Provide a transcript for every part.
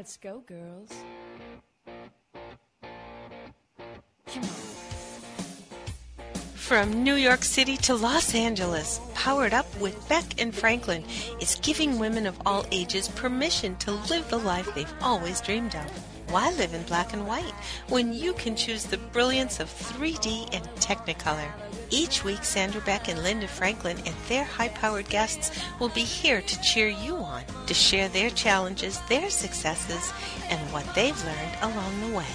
Let's go, girls. From New York City to Los Angeles, Powered Up with Beck and Franklin is giving women of all ages permission to live the life they've always dreamed of. Why live in black and white when you can choose the brilliance of 3D and Technicolor? Each week, Sandra Beck and Linda Franklin and their high powered guests will be here to cheer you on, to share their challenges, their successes, and what they've learned along the way.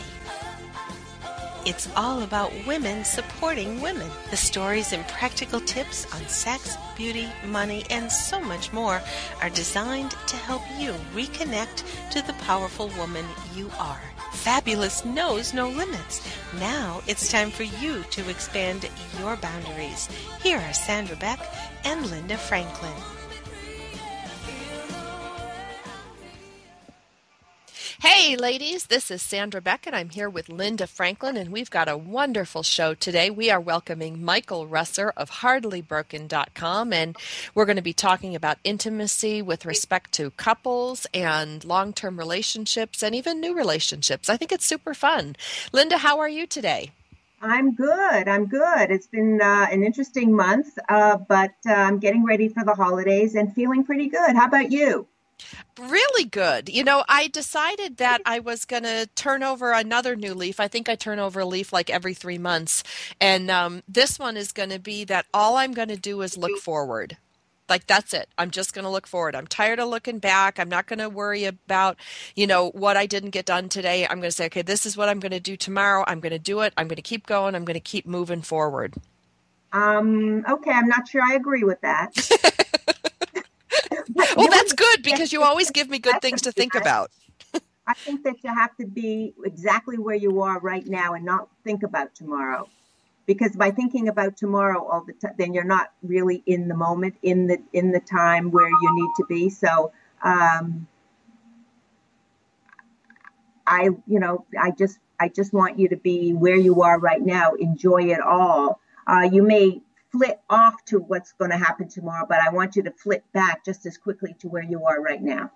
It's all about women supporting women. The stories and practical tips on sex, beauty, money, and so much more are designed to help you reconnect to the powerful woman you are. Fabulous knows no limits. Now it's time for you to expand your boundaries. Here are Sandra Beck and Linda Franklin. Hey, ladies, this is Sandra Beck, and I'm here with Linda Franklin, and we've got a wonderful show today. We are welcoming Michael Russer of HardlyBroken.com, and we're going to be talking about intimacy with respect to couples and long term relationships and even new relationships. I think it's super fun. Linda, how are you today? I'm good. I'm good. It's been uh, an interesting month, uh, but uh, I'm getting ready for the holidays and feeling pretty good. How about you? Really good. You know, I decided that I was going to turn over another new leaf. I think I turn over a leaf like every three months. And um, this one is going to be that all I'm going to do is look forward. Like that's it. I'm just going to look forward. I'm tired of looking back. I'm not going to worry about, you know, what I didn't get done today. I'm going to say, okay, this is what I'm going to do tomorrow. I'm going to do it. I'm going to keep going. I'm going to keep moving forward. Um, okay, I'm not sure I agree with that. well, that's good because you always give me good things to think about. I think that you have to be exactly where you are right now and not think about tomorrow. Because by thinking about tomorrow all the time, then you're not really in the moment, in the in the time where you need to be. So, um, I, you know, I just I just want you to be where you are right now. Enjoy it all. Uh, you may flip off to what's going to happen tomorrow, but I want you to flip back just as quickly to where you are right now.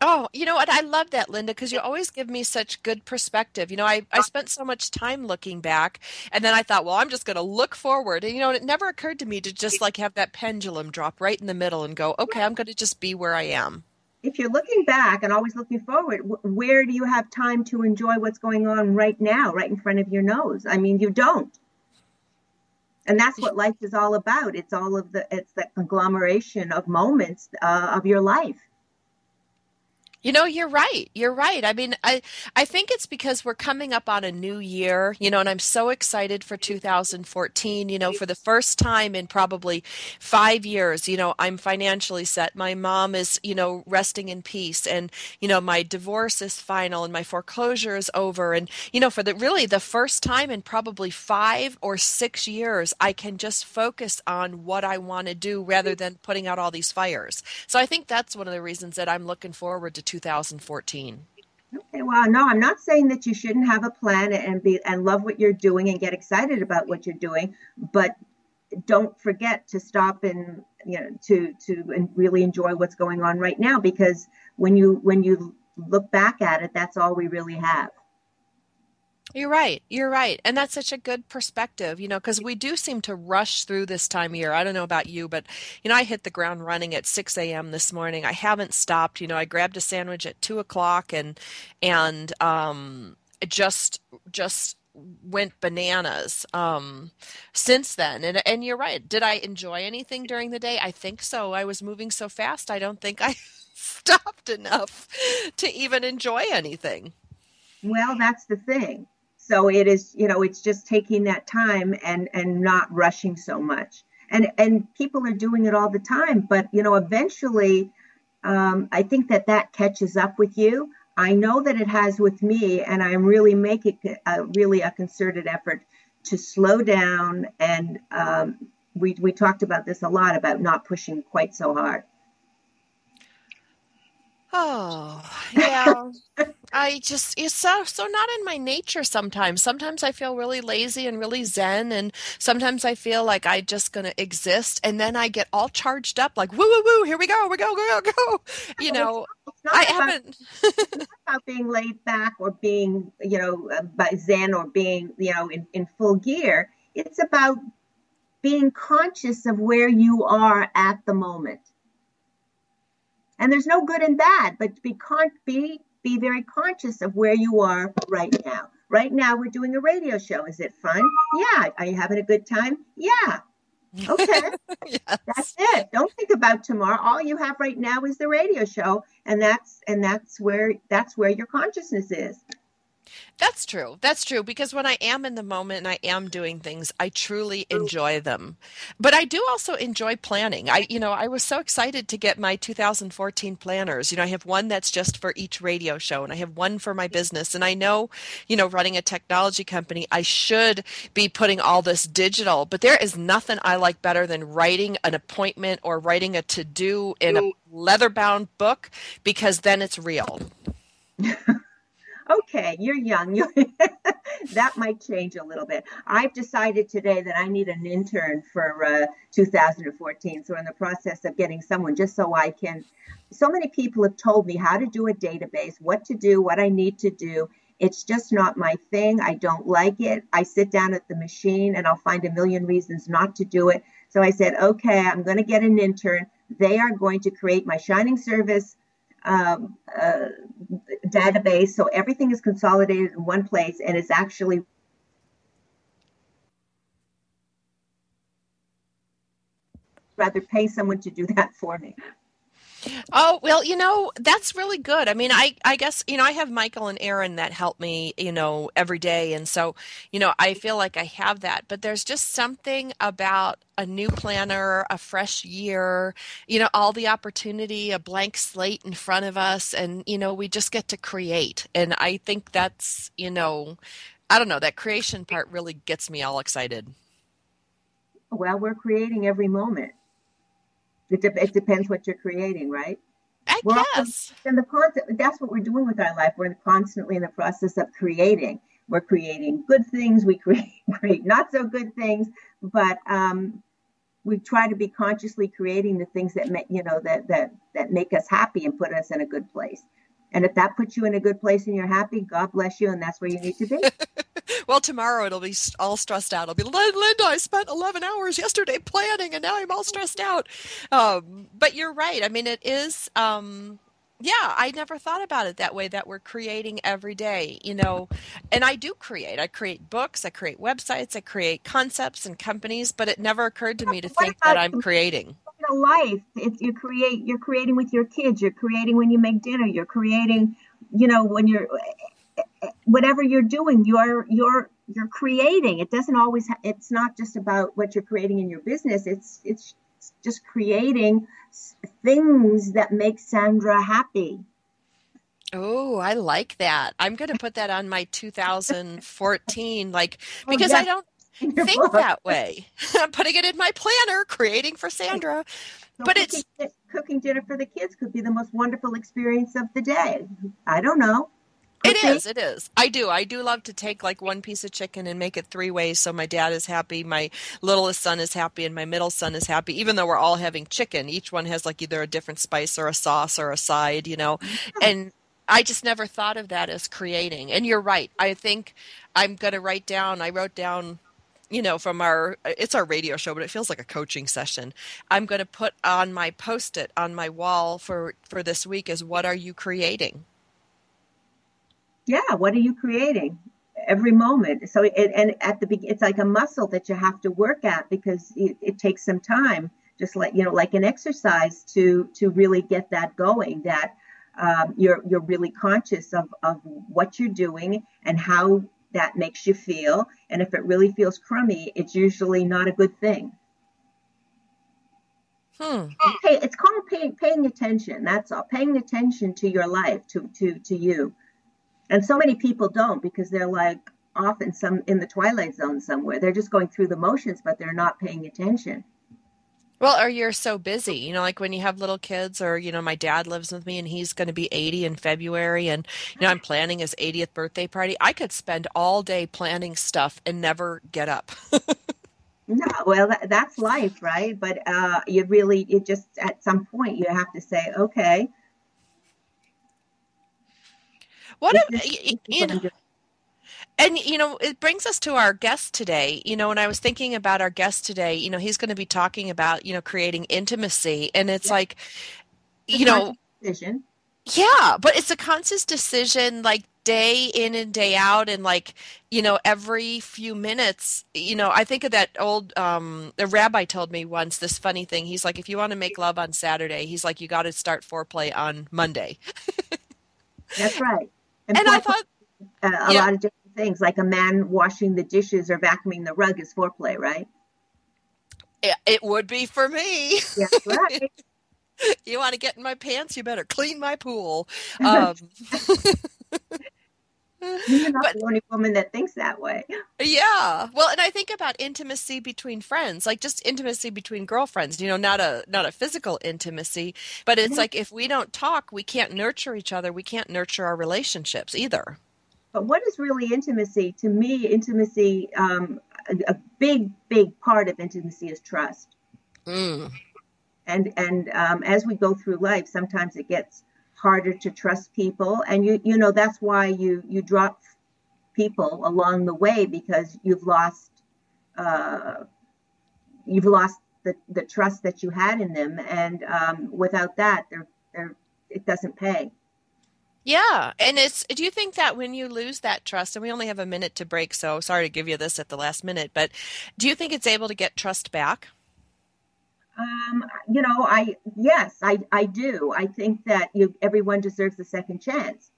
Oh, you know what? I love that, Linda, because you always give me such good perspective. You know, I, I spent so much time looking back, and then I thought, well, I'm just going to look forward. And, you know, it never occurred to me to just like have that pendulum drop right in the middle and go, okay, I'm going to just be where I am. If you're looking back and always looking forward, where do you have time to enjoy what's going on right now, right in front of your nose? I mean, you don't and that's what life is all about. It's all of the it's that conglomeration of moments uh, of your life you know, you're right. You're right. I mean, I I think it's because we're coming up on a new year, you know, and I'm so excited for 2014, you know, for the first time in probably 5 years, you know, I'm financially set. My mom is, you know, resting in peace and, you know, my divorce is final and my foreclosure is over and, you know, for the really the first time in probably 5 or 6 years, I can just focus on what I want to do rather than putting out all these fires. So I think that's one of the reasons that I'm looking forward to 2014? Okay, well, no, I'm not saying that you shouldn't have a plan and be and love what you're doing and get excited about what you're doing, but don't forget to stop and you know to to and really enjoy what's going on right now because when you when you look back at it, that's all we really have. You're right. You're right. And that's such a good perspective, you know, because we do seem to rush through this time of year. I don't know about you, but, you know, I hit the ground running at 6 a.m. this morning. I haven't stopped. You know, I grabbed a sandwich at 2 o'clock and, and, um, just, just, went bananas um, since then and and you're right did i enjoy anything during the day i think so i was moving so fast i don't think i stopped enough to even enjoy anything well that's the thing so it is you know it's just taking that time and and not rushing so much. And and people are doing it all the time but you know eventually um, i think that that catches up with you. I know that it has with me and i'm really making a, really a concerted effort to slow down and um, we, we talked about this a lot about not pushing quite so hard Oh, yeah. I just it's so so not in my nature sometimes. Sometimes I feel really lazy and really zen and sometimes I feel like I just gonna exist and then I get all charged up like woo woo woo, here we go, we go, go, go, go. You know, I about, haven't about being laid back or being, you know, uh, by zen or being, you know, in, in full gear. It's about being conscious of where you are at the moment. And there's no good and bad, but be con- be be very conscious of where you are right now. Right now, we're doing a radio show. Is it fun? Yeah. Are you having a good time? Yeah. Okay. yes. That's it. Don't think about tomorrow. All you have right now is the radio show, and that's and that's where that's where your consciousness is. That's true. That's true because when I am in the moment and I am doing things, I truly enjoy them. But I do also enjoy planning. I you know, I was so excited to get my 2014 planners. You know, I have one that's just for each radio show and I have one for my business and I know, you know, running a technology company, I should be putting all this digital, but there is nothing I like better than writing an appointment or writing a to-do in a leather-bound book because then it's real. okay, you're young. that might change a little bit. I've decided today that I need an intern for uh, 2014. So, in the process of getting someone just so I can. So many people have told me how to do a database, what to do, what I need to do. It's just not my thing. I don't like it. I sit down at the machine and I'll find a million reasons not to do it. So I said, okay, I'm going to get an intern. They are going to create my Shining Service um, uh, database. So everything is consolidated in one place and it's actually rather pay someone to do that for me. Oh, well, you know, that's really good. I mean, I I guess, you know, I have Michael and Aaron that help me, you know, every day and so, you know, I feel like I have that, but there's just something about a new planner, a fresh year, you know, all the opportunity, a blank slate in front of us and, you know, we just get to create. And I think that's, you know, I don't know, that creation part really gets me all excited. Well, we're creating every moment. It, de- it depends what you're creating, right? I guess. And the concept, that's what we're doing with our life. We're constantly in the process of creating. We're creating good things. We create, create not so good things, but um, we try to be consciously creating the things that make you know that that that make us happy and put us in a good place. And if that puts you in a good place and you're happy, God bless you, and that's where you need to be. well, tomorrow it'll be all stressed out. I'll be Linda. I spent 11 hours yesterday planning, and now I'm all stressed out. Um, but you're right. I mean, it is. Um, yeah, I never thought about it that way. That we're creating every day, you know, and I do create. I create books, I create websites, I create concepts and companies, but it never occurred to me to think that I'm creating life it's you create you're creating with your kids you're creating when you make dinner you're creating you know when you're whatever you're doing you're you're you're creating it doesn't always ha- it's not just about what you're creating in your business it's it's just creating things that make sandra happy Oh, I like that. I'm going to put that on my 2014 like oh, because oh, yeah. I don't think book. that way. I'm putting it in my planner, creating for Sandra. So but cooking, it's cooking dinner for the kids could be the most wonderful experience of the day. I don't know. It is. It is. I do. I do love to take like one piece of chicken and make it three ways. So my dad is happy, my littlest son is happy, and my middle son is happy. Even though we're all having chicken, each one has like either a different spice or a sauce or a side, you know. And I just never thought of that as creating. And you're right. I think I'm going to write down. I wrote down you know, from our it's our radio show, but it feels like a coaching session. I'm going to put on my post-it on my wall for for this week is what are you creating? Yeah, what are you creating? Every moment. So it, and at the it's like a muscle that you have to work at because it, it takes some time, just like you know, like an exercise to to really get that going. That um, you're you're really conscious of of what you're doing and how that makes you feel. And if it really feels crummy, it's usually not a good thing. Hmm. Okay, it's called pay, paying attention. That's all. Paying attention to your life, to to to you. And so many people don't because they're like off in some in the twilight zone somewhere. They're just going through the motions, but they're not paying attention. Well, or you're so busy, you know, like when you have little kids, or, you know, my dad lives with me and he's going to be 80 in February, and, you know, I'm planning his 80th birthday party. I could spend all day planning stuff and never get up. No, well, that, that's life, right? But uh, you really, you just at some point you have to say, okay, What is a, this, y- this y- is you what know, and you know, it brings us to our guest today. You know, when I was thinking about our guest today, you know, he's going to be talking about, you know, creating intimacy, and it's Yeah. like, you know, decision. Yeah, but it's a conscious decision like day in and day out and like, you know, every few minutes, you know, I think of that old um a rabbi told me once this funny thing. He's like if you want to make love on Saturday, he's like you got to start foreplay on Monday. That's right. And, And I thought a, a Yeah. lot of different things, like a man washing the dishes or vacuuming the rug is foreplay, right? it, it would be for me. That's right. you want to get in my pants, you better clean my pool. Um You're not but the only woman that thinks that way. Yeah. Well, and I think about intimacy between friends, like just intimacy between girlfriends, you know, not a not a physical intimacy, but it's Yeah. like if we don't talk, we can't nurture each other, we can't nurture our relationships either. But what is really intimacy? To me, intimacy, um, a, a big, big part of intimacy is trust. Mm. and and um, as we go through life sometimes it gets harder to trust people. And you you know that's why you you drop people along the way because you've lost uh, you've lost the, the trust that you had in them. And um, without that they're, they're, it doesn't pay. Yeah, and it's do you think that when you lose that trust and we only have a minute to break, so sorry to give you this at the last minute, but do you think it's able to get trust back? Um, you know i yes i i do i think that you everyone deserves a second chance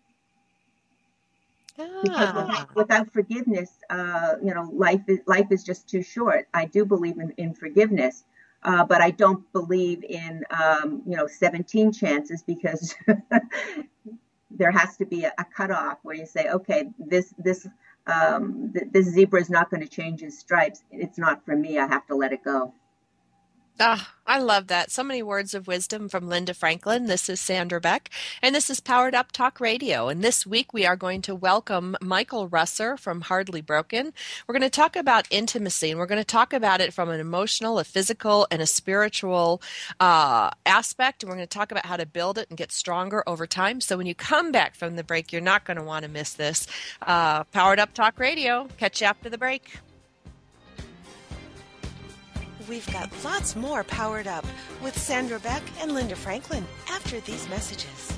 because Ah. without, without forgiveness, uh, you know, life is life is just too short. I do believe in, in forgiveness, uh, but I don't believe in um, you know 17 chances because there has to be a, a cutoff where you say, okay, this this um, th- this zebra is not going to change his stripes. It's not for me. I have to let it go. Ah, I love that. So many words of wisdom from Linda Franklin. This is Sandra Beck, and this is Powered Up Talk Radio. And this week we are going to welcome Michael Russer from Hardly Broken. We're going to talk about intimacy, and we're going to talk about it from an emotional, a physical, and a spiritual uh, aspect. And we're going to talk about how to build it and get stronger over time. So when you come back from the break, you're not going to want to miss this. Uh, Powered Up Talk Radio. Catch you after the break. We've got lots more powered up with Sandra Beck and Linda Franklin after these messages.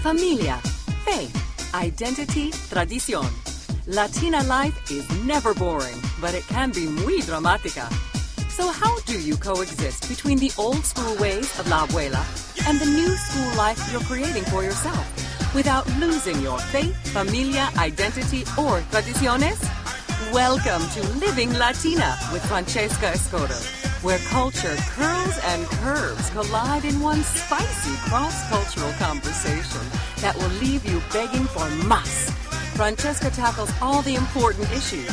Familia, faith, identity, tradición. Latina life is never boring, but it can be muy dramática. So how do you coexist between the old school ways of la abuela and the new school life you're creating for yourself without losing your faith, familia, identity, or tradiciones? Welcome to Living Latina with Francesca Escoto, where culture curls and curves collide in one spicy cross-cultural conversation that will leave you begging for más. Francesca tackles all the important issues,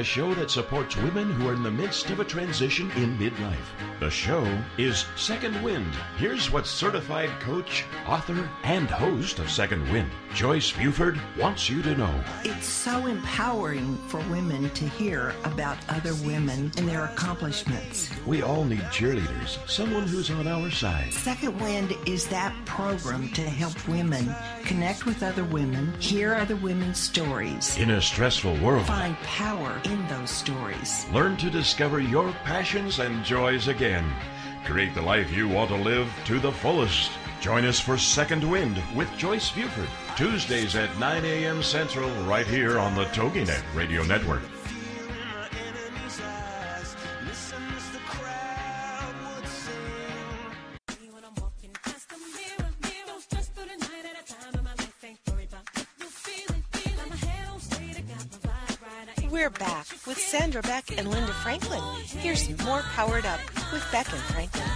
A show that supports women who are in the midst of a transition in midlife. The show is Second Wind. Here's what certified coach, author, and host of Second Wind, Joyce Buford, wants you to know. It's so empowering for women to hear about other women and their accomplishments. We all need cheerleaders, someone who's on our side. Second Wind is that program to help women connect with other women, hear other women's stories, In a stressful world, find power in those stories. learn to discover your passions and joys again. Create the life you want to live to the fullest. Join us for Second Wind with Joyce Buford, Tuesdays at 9 a.m. Central, right here on the TogiNet Radio Network. We're back with Sandra Beck and Linda Franklin. Here's more Powered Up with Beck and Franklin.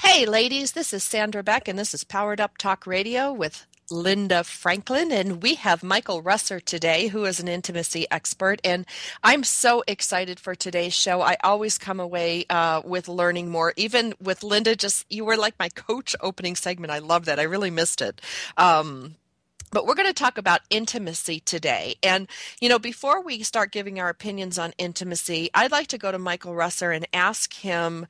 Hey, ladies, this is Sandra Beck, and this is Powered Up Talk Radio with Linda Franklin. And we have Michael Russer today, who is an intimacy expert. And I'm so excited for today's show. I always come away uh, with learning more. Even with Linda, just you were like my coach opening segment. I love that. I really missed it. Um, but we're going to talk about intimacy today. And, you know, before we start giving our opinions on intimacy, I'd like to go to Michael Russer and ask him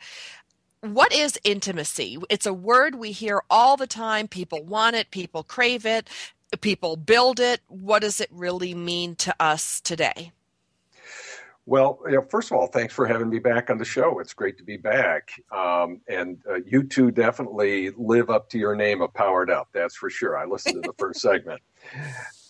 what is intimacy? It's a word we hear all the time. People want it, people crave it, people build it. What does it really mean to us today? Well, you know, first of all, thanks for having me back on the show. It's great to be back. Um, and uh, you two definitely live up to your name of Powered Up. That's for sure. I listened to the first segment.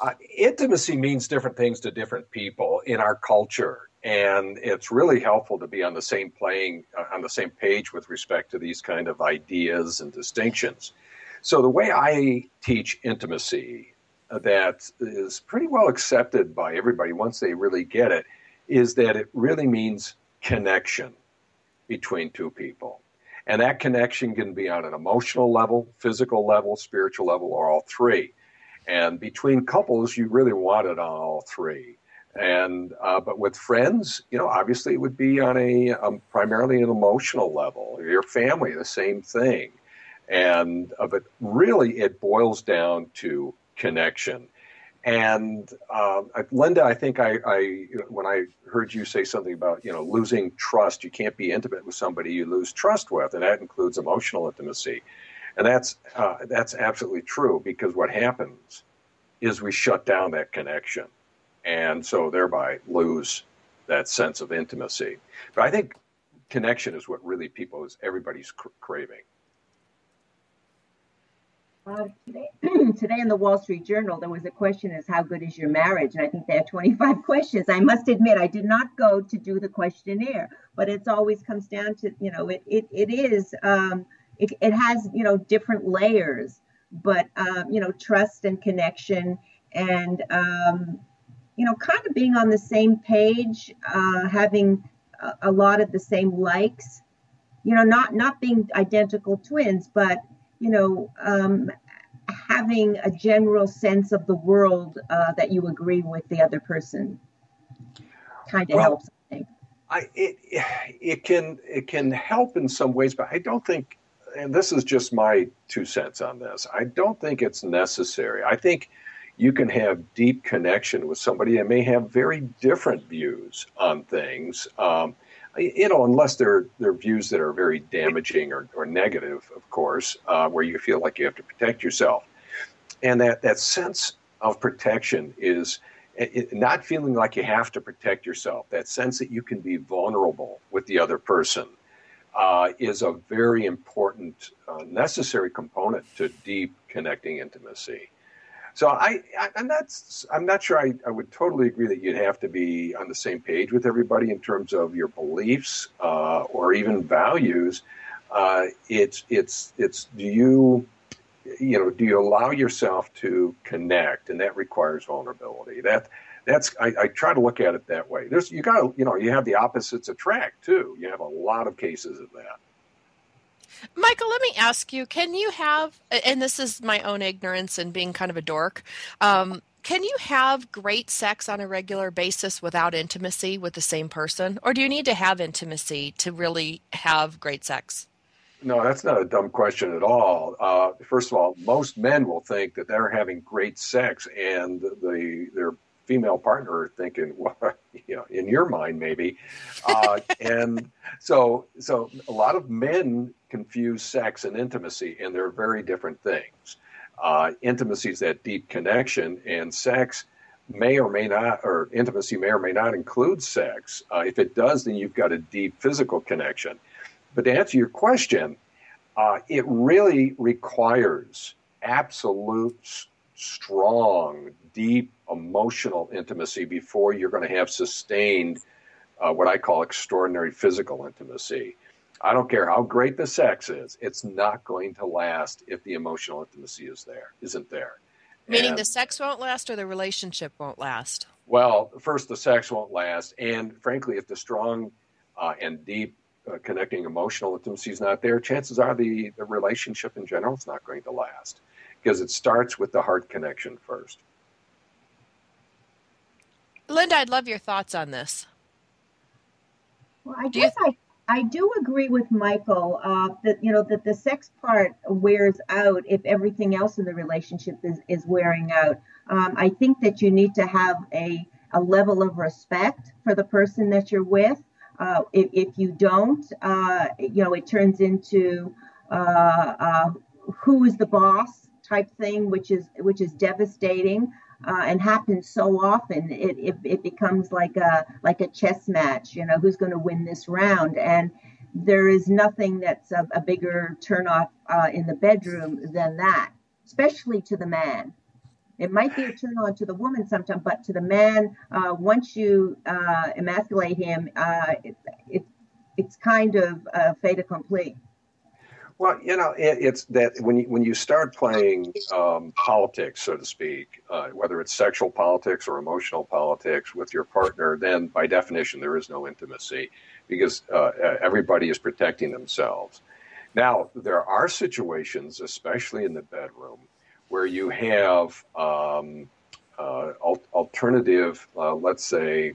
Uh, intimacy means different things to different people in our culture. And it's really helpful to be on the same playing, uh, on the same page with respect to these kind of ideas and distinctions. So the way I teach intimacy uh, that is pretty well accepted by everybody once they really get it is that it really means connection between two people. And that connection can be on an emotional level, physical level, spiritual level, or all three. And between couples, you really want it on all three. And uh, but with friends, you know, obviously it would be on a um, primarily an emotional level. Your family, the same thing. And uh, but really, it boils down to connection. And uh, Linda, I think I, I, when I heard you say something about you know losing trust, you can't be intimate with somebody you lose trust with, and that includes emotional intimacy, and that's uh, that's absolutely true because what happens is we shut down that connection, and so thereby lose that sense of intimacy. But I think connection is what really people is everybody's cr- craving. Today, today in the Wall Street Journal, there was a question as how good is your marriage? And I think they had 25 questions. I must admit, I did not go to do the questionnaire, but it's always comes down to, you know, it, it, it is, um, it, it has, you know, different layers, but, um, you know, trust and connection and, um, you know, kind of being on the same page, uh, having a, a lot of the same likes, you know, not, not being identical twins, but you know, um, having a general sense of the world uh, that you agree with the other person kind of Well, helps. I think. I it it can it can help in some ways, but I don't think. And this is just my two cents on this. I don't think it's necessary. I think you can have deep connection with somebody that may have very different views on things. Um, you know, unless they're they're views that are very damaging or, or negative, of course, uh, where you feel like you have to protect yourself, and that that sense of protection is it- not feeling like you have to protect yourself. That sense that you can be vulnerable with the other person uh, is a very important, uh, necessary component to deep connecting intimacy. So I, I I'm not I'm not sure I, I would totally agree that you'd have to be on the same page with everybody in terms of your beliefs uh, or even values. Uh, it's it's it's do you you know do you allow yourself to connect? And that requires vulnerability. That that's I, I try to look at it that way. There's you got you know you have the opposites attract too. You have a lot of cases of that Michael, let me ask you: Can you have? And this is my own ignorance and being kind of a dork. Um, can you have great sex on a regular basis without intimacy with the same person, or do you need to have intimacy to really have great sex? No, that's not a dumb question at all. Uh, first of all, most men will think that they're having great sex, and the their female partner thinking, well, you know, in your mind maybe, uh, and so so a lot of men confuse sex and intimacy, and they're very different things. Uh, intimacy is that deep connection, and sex may or may not, or intimacy may or may not include sex. Uh, if it does, then you've got a deep physical connection. But to answer your question, uh, it really requires absolute, strong, deep emotional intimacy before you're going to have sustained uh, what I call extraordinary physical intimacy. I don't care how great the sex is; it's not going to last if the emotional intimacy is there, isn't there. Meaning and, the sex won't last, or the relationship won't last. Well, first the sex won't last, and frankly, if the strong uh, and deep uh, connecting emotional intimacy is not there, chances are the, the relationship in general is not going to last because it starts with the heart connection first. Linda, I'd love your thoughts on this. Well, I guess I I do agree with Michael uh, that you know that the sex part wears out if everything else in the relationship is, is wearing out. Um, I think that you need to have a a level of respect for the person that you're with. Uh, if, if, you don't, uh, you know, it turns into uh, uh, who is the boss type thing, which is which is devastating uh, and happens so often, it, it, it becomes like a like a chess match. You know, who's going to win this round? And there is nothing that's a, a bigger turnoff uh, in the bedroom than that, especially to the man. It might be a turn on to the woman sometimes, but to the man, uh, once you uh, emasculate him, uh, it, it, it's kind of a fait accompli. Well, you know, it, it's that when you when you start playing um, politics, so to speak, uh, whether it's sexual politics or emotional politics with your partner, then by definition there is no intimacy because uh, everybody is protecting themselves. Now, there are situations, especially in the bedroom, where you have um, uh, alternative, uh, let's say,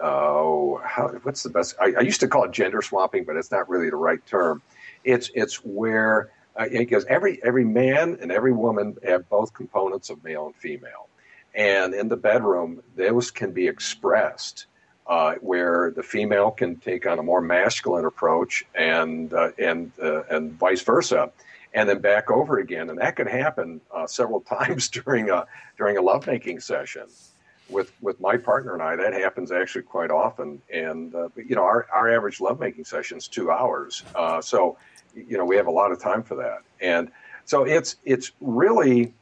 oh, how, what's the best? I, I used to call it gender swapping, but it's not really the right term it's it's where uh, because every every man and every woman have both components of male and female, and in the bedroom those can be expressed. Uh, where the female can take on a more masculine approach, and uh, and uh, and vice versa, and then back over again, and that can happen uh, several times during a during a lovemaking session with with my partner and I, that happens actually quite often. And uh, you know, our our average lovemaking session is two hours. Uh, so you know we have a lot of time for that. And so it's it's really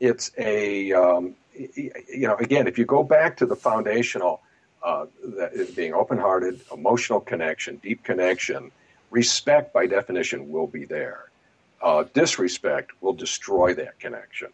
it's a um, you know again if you go back to the foundational uh, being open-hearted emotional connection deep connection respect by definition will be there. Uh, disrespect will destroy that connection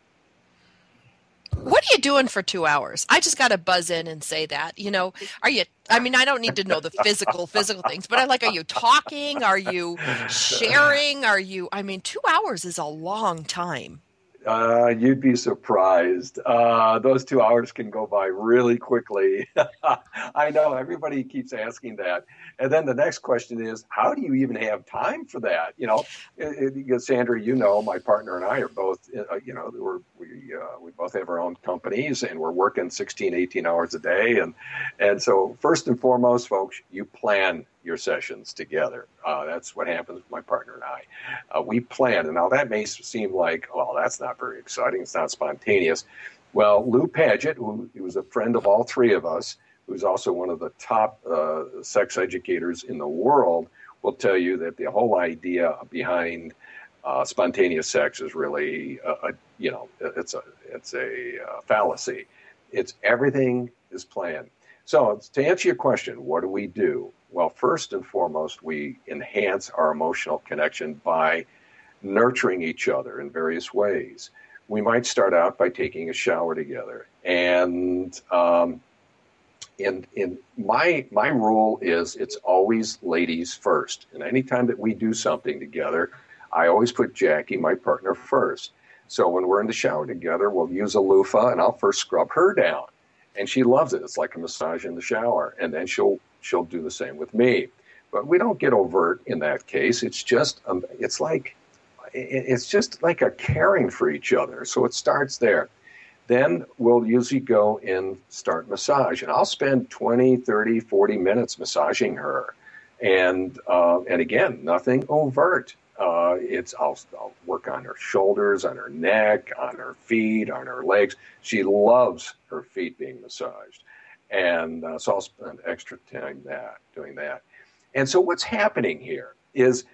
what are you doing for two hours? I just got to buzz in and say that. You know, are you? I mean, I don't need to know the physical, physical things, but I like, are you talking? Are you sharing? Are you? I mean, two hours is a long time. Uh, you'd be surprised. Uh, those two hours can go by really quickly. I know everybody keeps asking that. And then the next question is, how do you even have time for that? You know, it, it, Sandra, you know, my partner and I are both, uh, you know, we're, we uh, we both have our own companies and we're working 16, 18 hours a day. And and so first and foremost, folks, you plan your sessions together. Uh, that's what happens with my partner and I. Uh, we plan, and now that may seem like, well, that's not very exciting. It's not spontaneous. Well, Lou Paget, who, was a friend of all three of us, who's also one of the top uh, sex educators in the world, will tell you that the whole idea behind uh, spontaneous sex is really, a, a, you know, it's a it's a uh, fallacy. It's everything is planned. So to answer your question, what do we do? Well, first and foremost, we enhance our emotional connection by nurturing each other in various ways. We might start out by taking a shower together, and um, in in my my rule is it's always ladies first. And anytime that we do something together, I always put Jackie, my partner, first. So when we're in the shower together, we'll use a loofah and I'll first scrub her down. And she loves it. It's like a massage in the shower. And then she'll she'll do the same with me. But we don't get overt in that case. It's just um, it's like it's just like a caring for each other. So it starts there. Then we'll usually go and start massage. And I'll spend 20, 30, 40 minutes massaging her. And, uh, and again, nothing overt. Uh, it's I'll, I'll, work on her shoulders, on her neck, on her feet, on her legs. She loves her feet being massaged, and uh, so I'll spend extra time that doing that. And so what's happening here is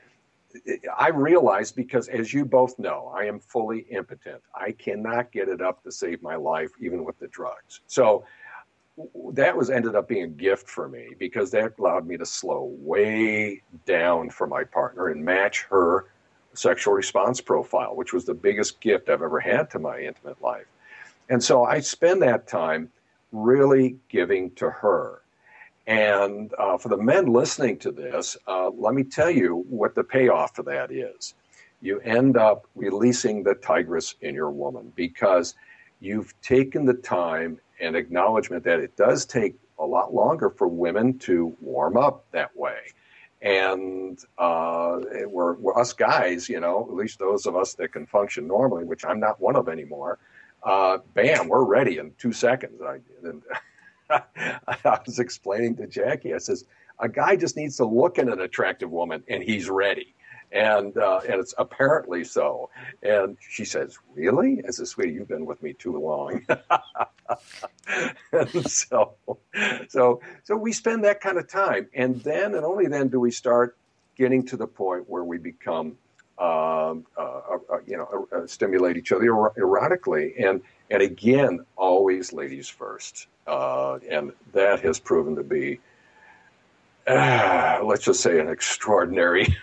I realize because, as you both know, I am fully impotent. I cannot get it up to save my life, even with the drugs. So that was ended up being a gift for me because that allowed me to slow way down for my partner and match her sexual response profile, which was the biggest gift I've ever had to my intimate life. And so I spend that time really giving to her. And uh, for the men listening to this, uh, let me tell you what the payoff for that is. You end up releasing the tigress in your woman because you've taken the time and acknowledgement that it does take a lot longer for women to warm up that way. And uh, we're, we're, us guys, you know, at least those of us that can function normally, which I'm not one of anymore. Uh, bam, we're ready in two seconds. I, and, I was explaining to Jackie, I says, a guy just needs to look at an attractive woman and he's ready. And uh, and it's apparently so. And she says, "Really?" I said, "Sweetie, you've been with me too long." so, so, so we spend that kind of time, and then and only then do we start getting to the point where we become, um, uh, uh, uh you know, uh, stimulate each other er- erotically. And and again, always ladies first. Uh, and that has proven to be, uh, let's just say, an extraordinary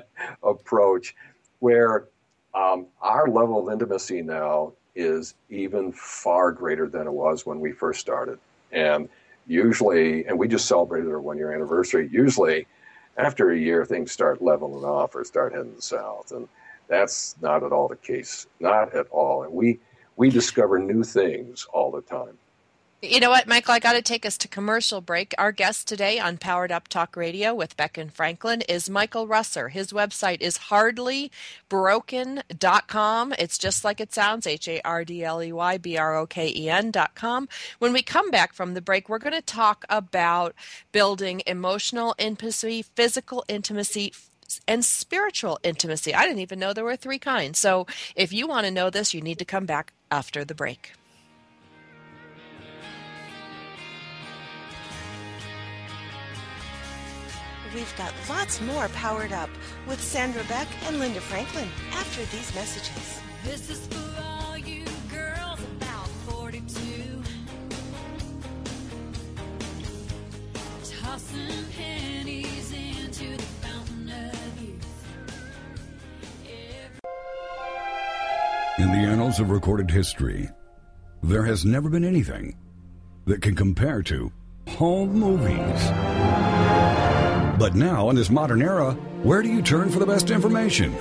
approach where um, our level of intimacy now is even far greater than it was when we first started. And usually, and we just celebrated our one year anniversary, usually after a year, things start leveling off or start heading south. And that's not at all the case. Not at all. And we, we discover new things all the time. You know what, Michael? I got to take us to commercial break. Our guest today on Powered Up Talk Radio with Beck and Franklin is Michael Russer. His website is hardlybroken.com. It's just like it sounds H A R D L E Y B R O K E N.com. When we come back from the break, we're going to talk about building emotional intimacy, physical intimacy, and spiritual intimacy. I didn't even know there were three kinds. So if you want to know this, you need to come back after the break. We've got lots more powered up with Sandra Beck and Linda Franklin after these messages. This is for all you girls about 42. Tossing pennies into the fountain of youth. In the annals of recorded history, there has never been anything that can compare to home movies. But now, in this modern era, where do you turn for the best information?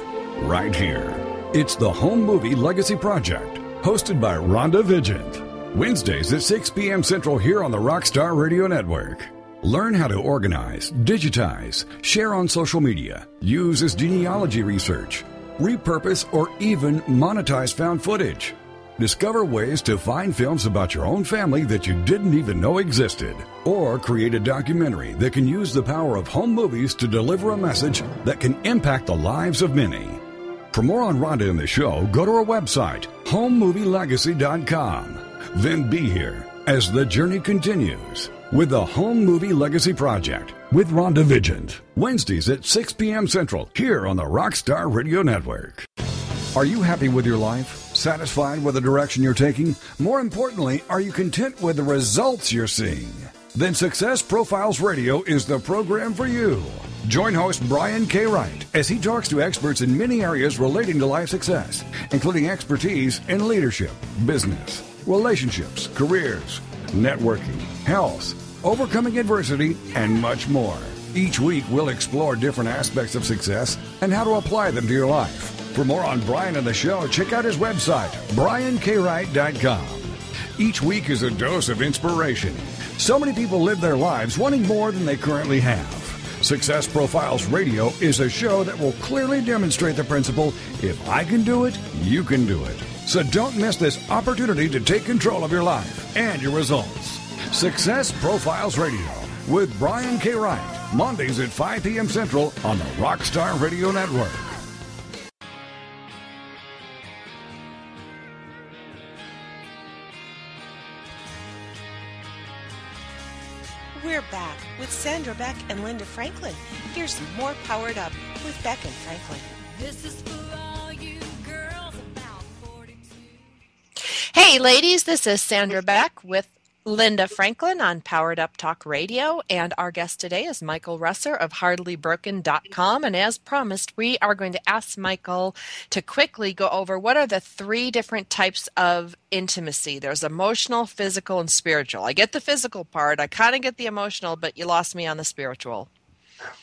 Right here. It's the Home Movie Legacy Project, hosted by Rhonda Vigent. Wednesdays at 6 p.m. Central here on the Rockstar Radio Network. Learn how to organize, digitize, share on social media, use as genealogy research, repurpose, or even monetize found footage. Discover ways to find films about your own family that you didn't even know existed. Or create a documentary that can use the power of home movies to deliver a message that can impact the lives of many. For more on Rhonda and the show, go to our website, homemovielegacy.com. Then be here as the journey continues with the Home Movie Legacy Project with Rhonda Vigent. Wednesdays at 6 p.m. Central here on the Rockstar Radio Network. Are you happy with your life? Satisfied with the direction you're taking? More importantly, are you content with the results you're seeing? Then Success Profiles Radio is the program for you. Join host Brian K. Wright as he talks to experts in many areas relating to life success, including expertise in leadership, business, relationships, careers, networking, health, overcoming adversity, and much more. Each week, we'll explore different aspects of success and how to apply them to your life. For more on Brian and the show, check out his website, briankwright.com. Each week is a dose of inspiration. So many people live their lives wanting more than they currently have. Success Profiles Radio is a show that will clearly demonstrate the principle if I can do it, you can do it. So don't miss this opportunity to take control of your life and your results. Success Profiles Radio with Brian K. Wright, Mondays at 5 p.m. Central on the Rockstar Radio Network. Back with Sandra Beck and Linda Franklin. Here's more Powered Up with Beck and Franklin. This is for all you girls about 42. Hey, ladies, this is Sandra Beck with Linda Franklin on Powered Up Talk Radio, and our guest today is Michael Russer of HardlyBroken.com. And as promised, we are going to ask Michael to quickly go over what are the three different types of intimacy. There's emotional, physical, and spiritual. I get the physical part, I kind of get the emotional, but you lost me on the spiritual.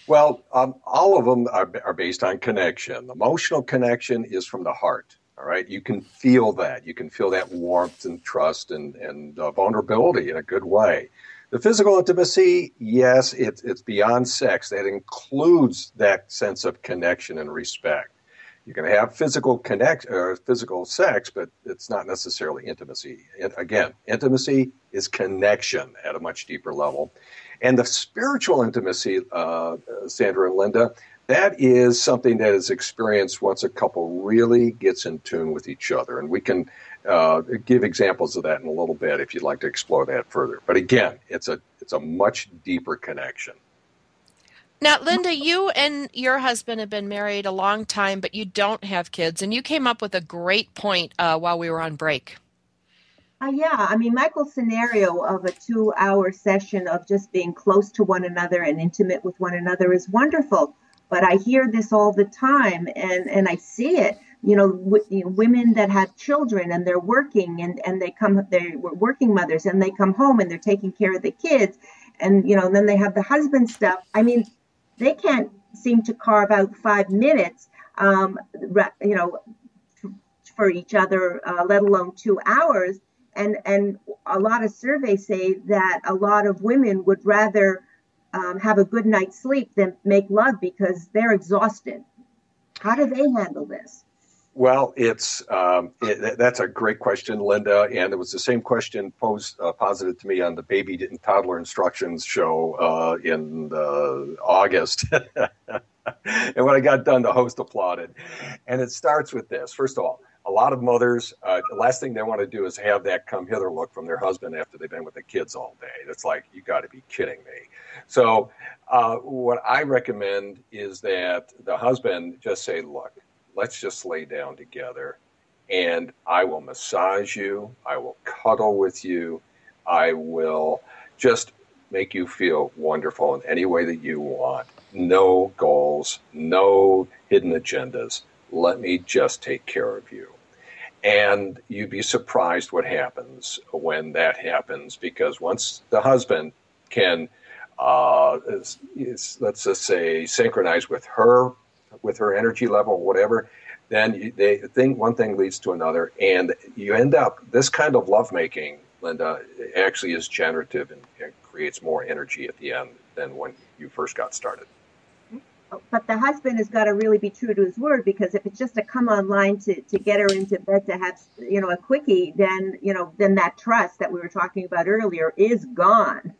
Well, um, all of them are, are based on connection. Emotional connection is from the heart. All right, you can feel that. You can feel that warmth and trust and and uh, vulnerability in a good way. The physical intimacy, yes, it's it's beyond sex. That includes that sense of connection and respect. You can have physical connect or physical sex, but it's not necessarily intimacy. And again, intimacy is connection at a much deeper level, and the spiritual intimacy, uh, Sandra and Linda, that is something that is experienced once a couple really gets in tune with each other. And we can uh, give examples of that in a little bit if you'd like to explore that further. But again, it's a it's a much deeper connection. Now, Linda, you and your husband have been married a long time, but you don't have kids, and you came up with a great point uh, while we were on break. Uh, yeah, I mean, Michael's scenario of a two hour session of just being close to one another and intimate with one another is wonderful. But I hear this all the time and, and I see it. You know, w- you know, women that have children and they're working and, and they come, they're working mothers and they come home and they're taking care of the kids. And, you know, then they have the husband stuff. I mean, they can't seem to carve out five minutes, um, you know, for each other, uh, let alone two hours. And and a lot of surveys say that a lot of women would rather um, have a good night's sleep than make love because they're exhausted. How do they handle this? Well, it's um, it, that's a great question, Linda, and it was the same question posed uh, posited to me on the baby and toddler instructions show uh, in uh, August. and when I got done, the host applauded. And it starts with this: first of all, a lot of mothers, uh, the last thing they want to do is have that come hither look from their husband after they've been with the kids all day. It's like you got to be kidding me. So, uh, what I recommend is that the husband just say, "Look." let's just lay down together and I will massage you. I will cuddle with you. I will just make you feel wonderful in any way that you want. No goals, no hidden agendas. Let me just take care of you. And you'd be surprised what happens when that happens because once the husband can, uh, is, is, let's just say, synchronize with her with her energy level, whatever, then they think one thing leads to another, and you end up this kind of lovemaking, Linda, actually is generative and, and creates more energy at the end than when you first got started. But the husband has got to really be true to his word because if it's just a come online to, to get her into bed to have you know a quickie, then you know then that trust that we were talking about earlier is gone.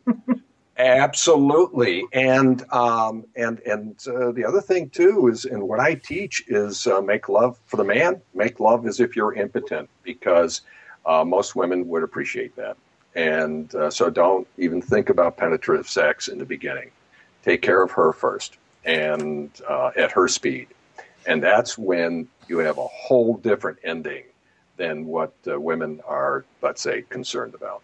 Absolutely, and um, and and uh, the other thing too is, and what I teach is uh, make love for the man. Make love as if you're impotent, because uh, most women would appreciate that. And uh, so, don't even think about penetrative sex in the beginning. Take care of her first, and uh, at her speed, and that's when you have a whole different ending than what uh, women are, let's say, concerned about.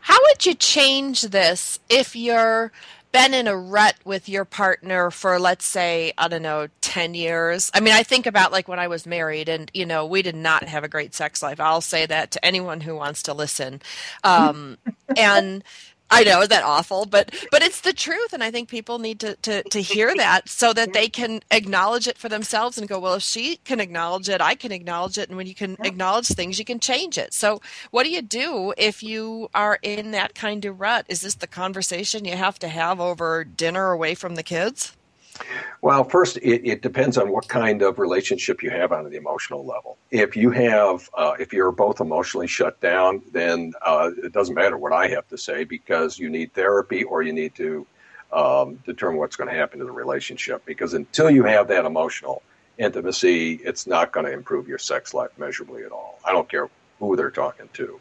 How would you change this if you're been in a rut with your partner for let's say I don't know 10 years. I mean, I think about like when I was married and you know, we did not have a great sex life. I'll say that to anyone who wants to listen. Um and I know, is that awful? But but it's the truth, and I think people need to, to, to hear that so that they can acknowledge it for themselves and go, well, if she can acknowledge it, I can acknowledge it, and when you can acknowledge things, you can change it. So, what do you do if you are in that kind of rut? Is this the conversation you have to have over dinner away from the kids? Well, first, it, it depends on what kind of relationship you have on the emotional level. If you have, uh, if you're both emotionally shut down, then uh, it doesn't matter what I have to say because you need therapy or you need to um, determine what's going to happen to the relationship. Because until you have that emotional intimacy, it's not going to improve your sex life measurably at all. I don't care who they're talking to.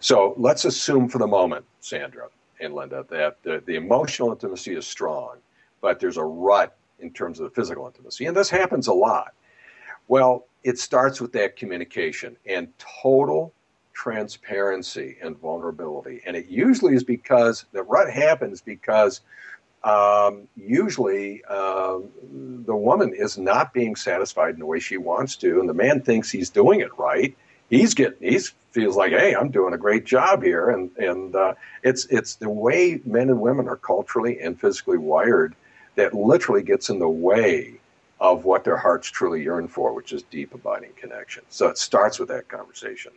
So let's assume for the moment, Sandra and Linda, that the, the emotional intimacy is strong but there's a rut in terms of the physical intimacy. And this happens a lot. Well, it starts with that communication and total transparency and vulnerability. And it usually is because the rut happens because um, usually um, the woman is not being satisfied in the way she wants to, and the man thinks he's doing it right. He's getting, he's feels like, hey, I'm doing a great job here, and and uh, it's it's the way men and women are culturally and physically wired that literally gets in the way of what their hearts truly yearn for, which is deep, abiding connection. So it starts with that conversation.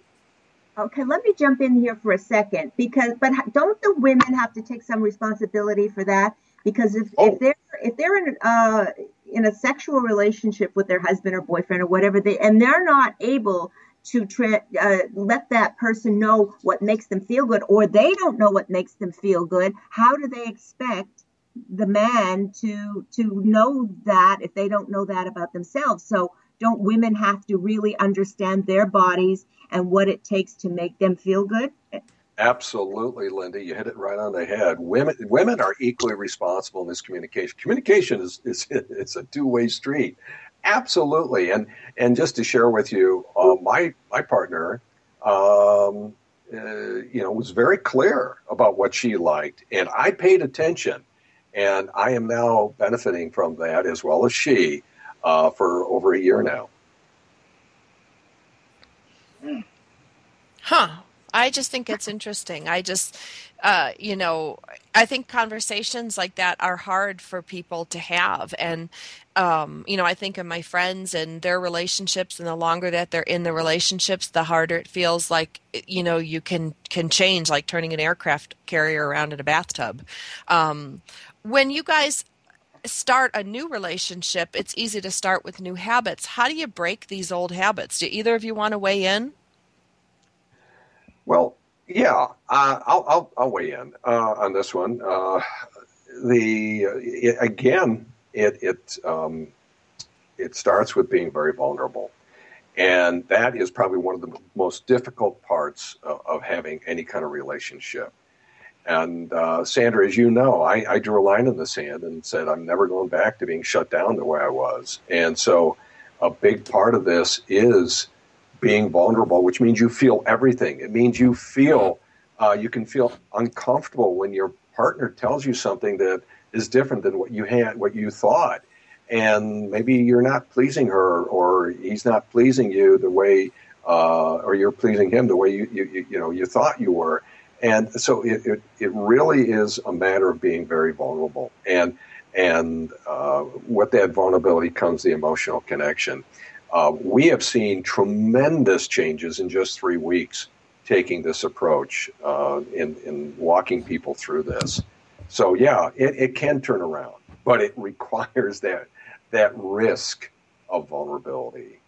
Okay, let me jump in here for a second because, but don't the women have to take some responsibility for that? Because if, Oh. if they're if they're in uh in a sexual relationship with their husband or boyfriend or whatever they and they're not able to tra- uh, let that person know what makes them feel good or they don't know what makes them feel good how do they expect the man to to know that if they don't know that about themselves so don't women have to really understand their bodies and what it takes to make them feel good Absolutely, Linda. You hit it right on the head. Women women are equally responsible in this communication. Communication is is it's a two way street. Absolutely, and and just to share with you, uh, my my partner, um, uh, you know, was very clear about what she liked, and I paid attention, and I am now benefiting from that as well as she uh, for over a year now. Huh. I just think it's interesting. I just, uh, you know, I think conversations like that are hard for people to have. And, um, you know, I think of my friends and their relationships, and the longer that they're in the relationships, the harder it feels like, you know, you can, can change, like turning an aircraft carrier around in a bathtub. Um, when you guys start a new relationship, it's easy to start with new habits. How do you break these old habits? Do either of you want to weigh in? Well, yeah, uh, I'll, I'll, I'll weigh in uh, on this one. Uh, the it, again, it it um, it starts with being very vulnerable, and that is probably one of the most difficult parts of, of having any kind of relationship. And uh, Sandra, as you know, I, I drew a line in the sand and said I'm never going back to being shut down the way I was. And so, a big part of this is being vulnerable, which means you feel everything. It means you feel uh, you can feel uncomfortable when your partner tells you something that is different than what you had, what you thought, and maybe you're not pleasing her, or he's not pleasing you the way, uh, or you're pleasing him the way you, you you you know you thought you were. And so it, it, it really is a matter of being very vulnerable. And and uh, with that vulnerability comes the emotional connection. Uh, we have seen tremendous changes in just three weeks taking this approach uh, in, in walking people through this. So yeah, it, it can turn around, but it requires that that risk of vulnerability,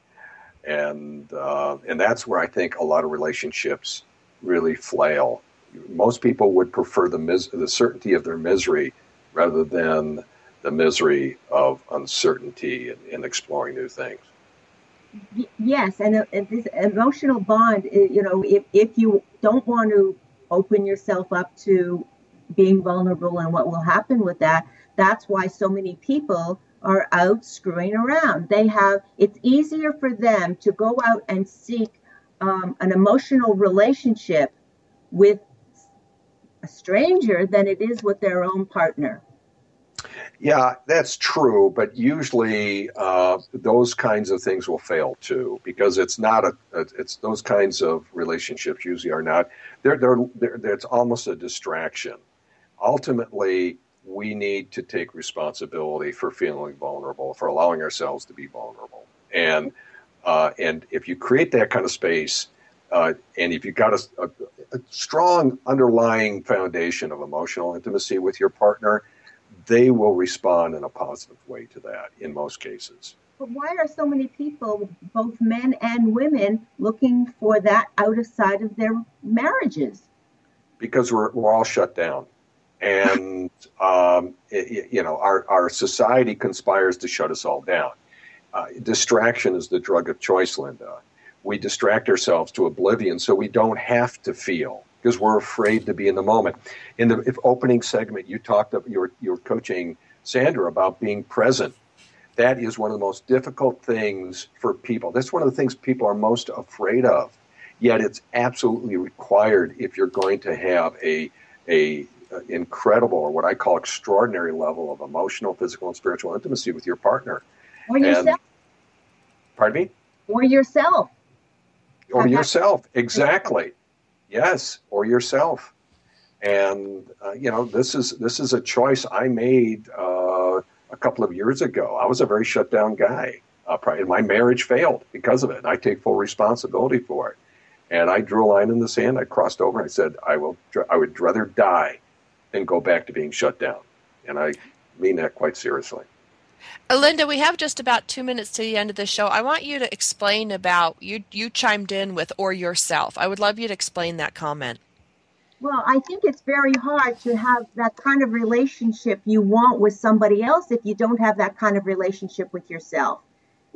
and uh, and that's where I think a lot of relationships really flail. Most people would prefer the mis- the certainty of their misery rather than the misery of uncertainty in, and exploring new things. Yes and uh, uh, this emotional bond uh, you know if, if you don't want to open yourself up to being vulnerable and what will happen with that that's why so many people are out screwing around they have it's easier for them to go out and seek um, an emotional relationship with a stranger than it is with their own partner Yeah, that's true, but usually uh, those kinds of things will fail too because it's not a. It's those kinds of relationships usually are not. They're they're, they're, they're it's almost a distraction. ultimately, we need to take responsibility for feeling vulnerable, for allowing ourselves to be vulnerable. And uh, and if you create that kind of space, uh, and if you've got a, a, a strong underlying foundation of emotional intimacy with your partner, they will respond in a positive way to that in most cases. But why are so many people, both men and women, looking for that outside of their marriages? Because we're, we're all shut down. And, um, it, you know, our, our society conspires to shut us all down. Uh, distraction is the drug of choice, Linda. We distract ourselves to oblivion so we don't have to feel because we're afraid to be in the moment. In the opening segment, you talked of you were, you were coaching Sandra about being present. That is one of the most difficult things for people. That's one of the things people are most afraid of. Yet it's absolutely required if you're going to have a a incredible or what I call extraordinary level of emotional, physical, and spiritual intimacy with your partner. Or yourself. And, pardon me? Or yourself. Or yourself, exactly. Yes, or yourself. And uh, you know, this is this is a choice I made uh, a couple of years ago. I was a very shut down guy. Uh, probably, and my marriage failed because of it. I take full responsibility for it. And I drew a line in the sand. I crossed over. and I said, I will. I would rather die than go back to being shut down. And I mean that quite seriously. Linda, we have just about two minutes to the end of the show. I want you to explain about you. You chimed in with or yourself. I would love you to explain that comment. Well, I think it's very hard to have that kind of relationship you want with somebody else if you don't have that kind of relationship with yourself.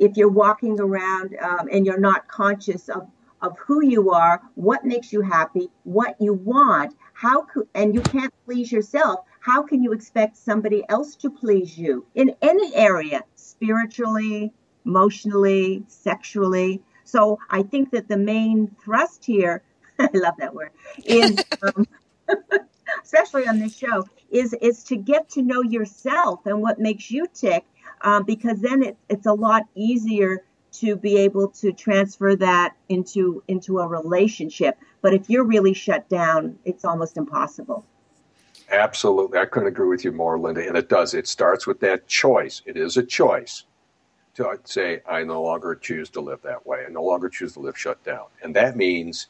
If you're walking around um, and you're not conscious of, of who you are, what makes you happy, what you want, how could, and you can't please yourself, how can you expect somebody else to please you in any area, spiritually, emotionally, sexually? So I think that the main thrust here, I love that word, is um, especially on this show, is is to get to know yourself and what makes you tick, um, because then it, it's a lot easier to be able to transfer that into into a relationship. But if you're really shut down, it's almost impossible. Absolutely. I couldn't agree with you more, Linda. And it does. It starts with that choice. It is a choice to say, I no longer choose to live that way. I no longer choose to live shut down. And that means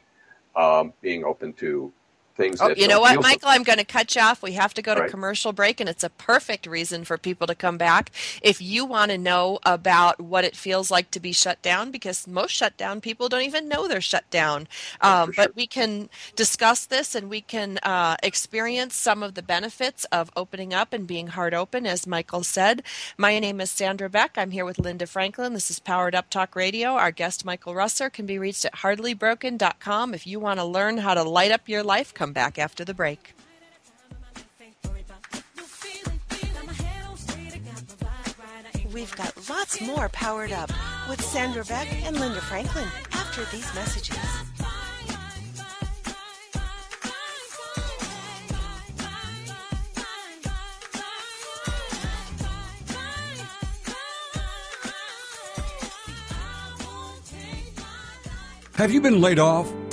um, being open to things Oh, you know what, Michael? I'm going to cut you off. We have to go to Right. commercial break, and it's a perfect reason for people to come back. If you want to know about what it feels like to be shut down, because most shut down people don't even know they're shut down. Um, But we can discuss this and we can uh, experience some of the benefits of opening up and being heart open, as Michael said. My name is Sandra Beck. I'm here with Linda Franklin. This is Powered Up Talk Radio. Our guest, Michael Russer, can be reached at hardlybroken.com. If you want to learn how to light up your life, come back after the break. We've got lots more powered up with Sandra Beck and Linda Franklin after these messages. Have you been laid off,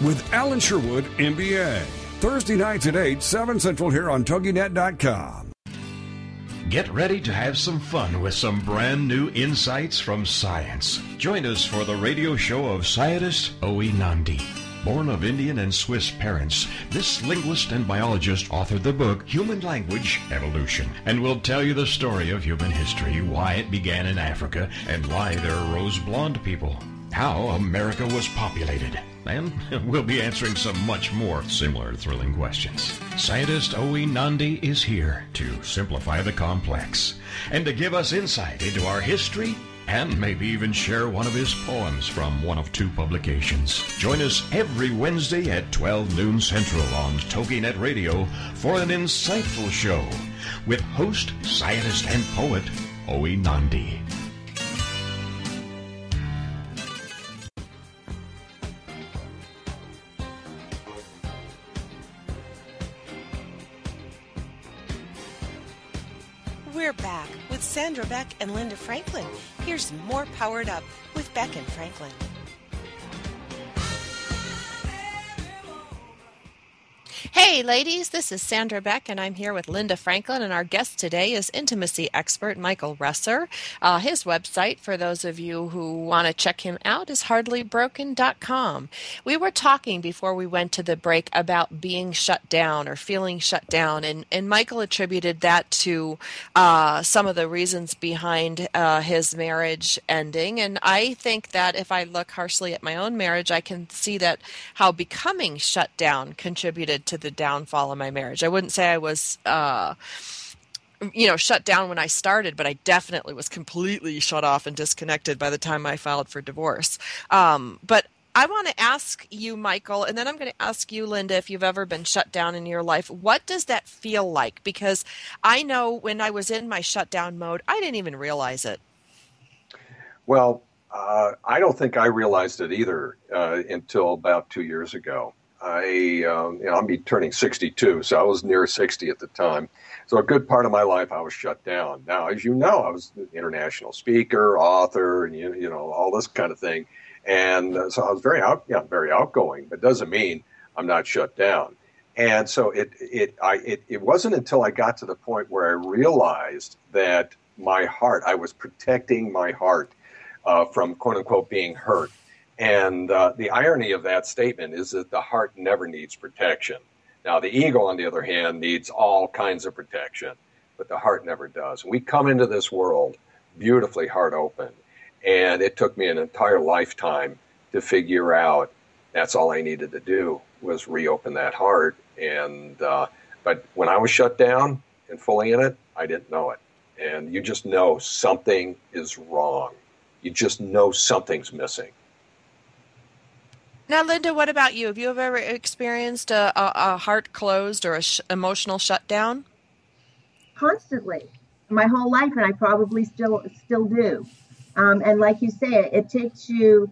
with Alan Sherwood, MBA. Thursday nights at 8, 7 Central here on TogiNet.com. Get ready to have some fun with some brand new insights from science. Join us for the radio show of scientist Oe Nandi. Born of Indian and Swiss parents, this linguist and biologist authored the book Human Language Evolution and will tell you the story of human history, why it began in Africa, and why there arose blonde people. how America was populated. And we'll be answering some much more similar thrilling questions. Scientist Owe Nandi is here to simplify the complex and to give us insight into our history and maybe even share one of his poems from one of two publications. Join us every Wednesday at 12 noon Central on TogiNet Radio for an insightful show with host, scientist, and poet Owe Nandi. Sandra Beck and Linda Franklin. Here's more Powered Up with Beck and Franklin. Hey, ladies, this is Sandra Beck, and I'm here with Linda Franklin. And our guest today is intimacy expert Michael Russer. Uh, his website, for those of you who want to check him out, is hardlybroken.com. We were talking before we went to the break about being shut down or feeling shut down, and, and Michael attributed that to uh, some of the reasons behind uh, his marriage ending. And I think that if I look harshly at my own marriage, I can see that how becoming shut down contributed to the downfall of my marriage. I wouldn't say I was uh you know shut down when I started, but I definitely was completely shut off and disconnected by the time I filed for divorce. Um but I want to ask you, Michael, and then I'm going to ask you, Linda, if you've ever been shut down in your life. What does that feel like? Because I know when I was in my shutdown mode, I didn't even realize it. Well, uh, I don't think I realized it either uh, until about two years ago. I, um, you know, I'm be turning 62, so I was near 60 at the time. So a good part of my life, I was shut down. Now, as you know, I was an international speaker, author, and you, you know, all this kind of thing. And uh, so I was very out, yeah, very outgoing, but doesn't mean I'm not shut down. And so it, it, I, it, it wasn't until I got to the point where I realized that my heart, I was protecting my heart uh, from quote unquote being hurt. And uh, the irony of that statement is that the heart never needs protection. Now, the ego, on the other hand, needs all kinds of protection, but the heart never does. We come into this world beautifully heart open, and it took me an entire lifetime to figure out that's all I needed to do was reopen that heart. And uh, but when I was shut down and fully in it, I didn't know it. And you just know something is wrong. You just know something's missing. Now, Linda, what about you? Have you ever experienced a, a, a heart closed or a sh- emotional shutdown? constantly my whole life and i probably still still do um, and like you say it takes you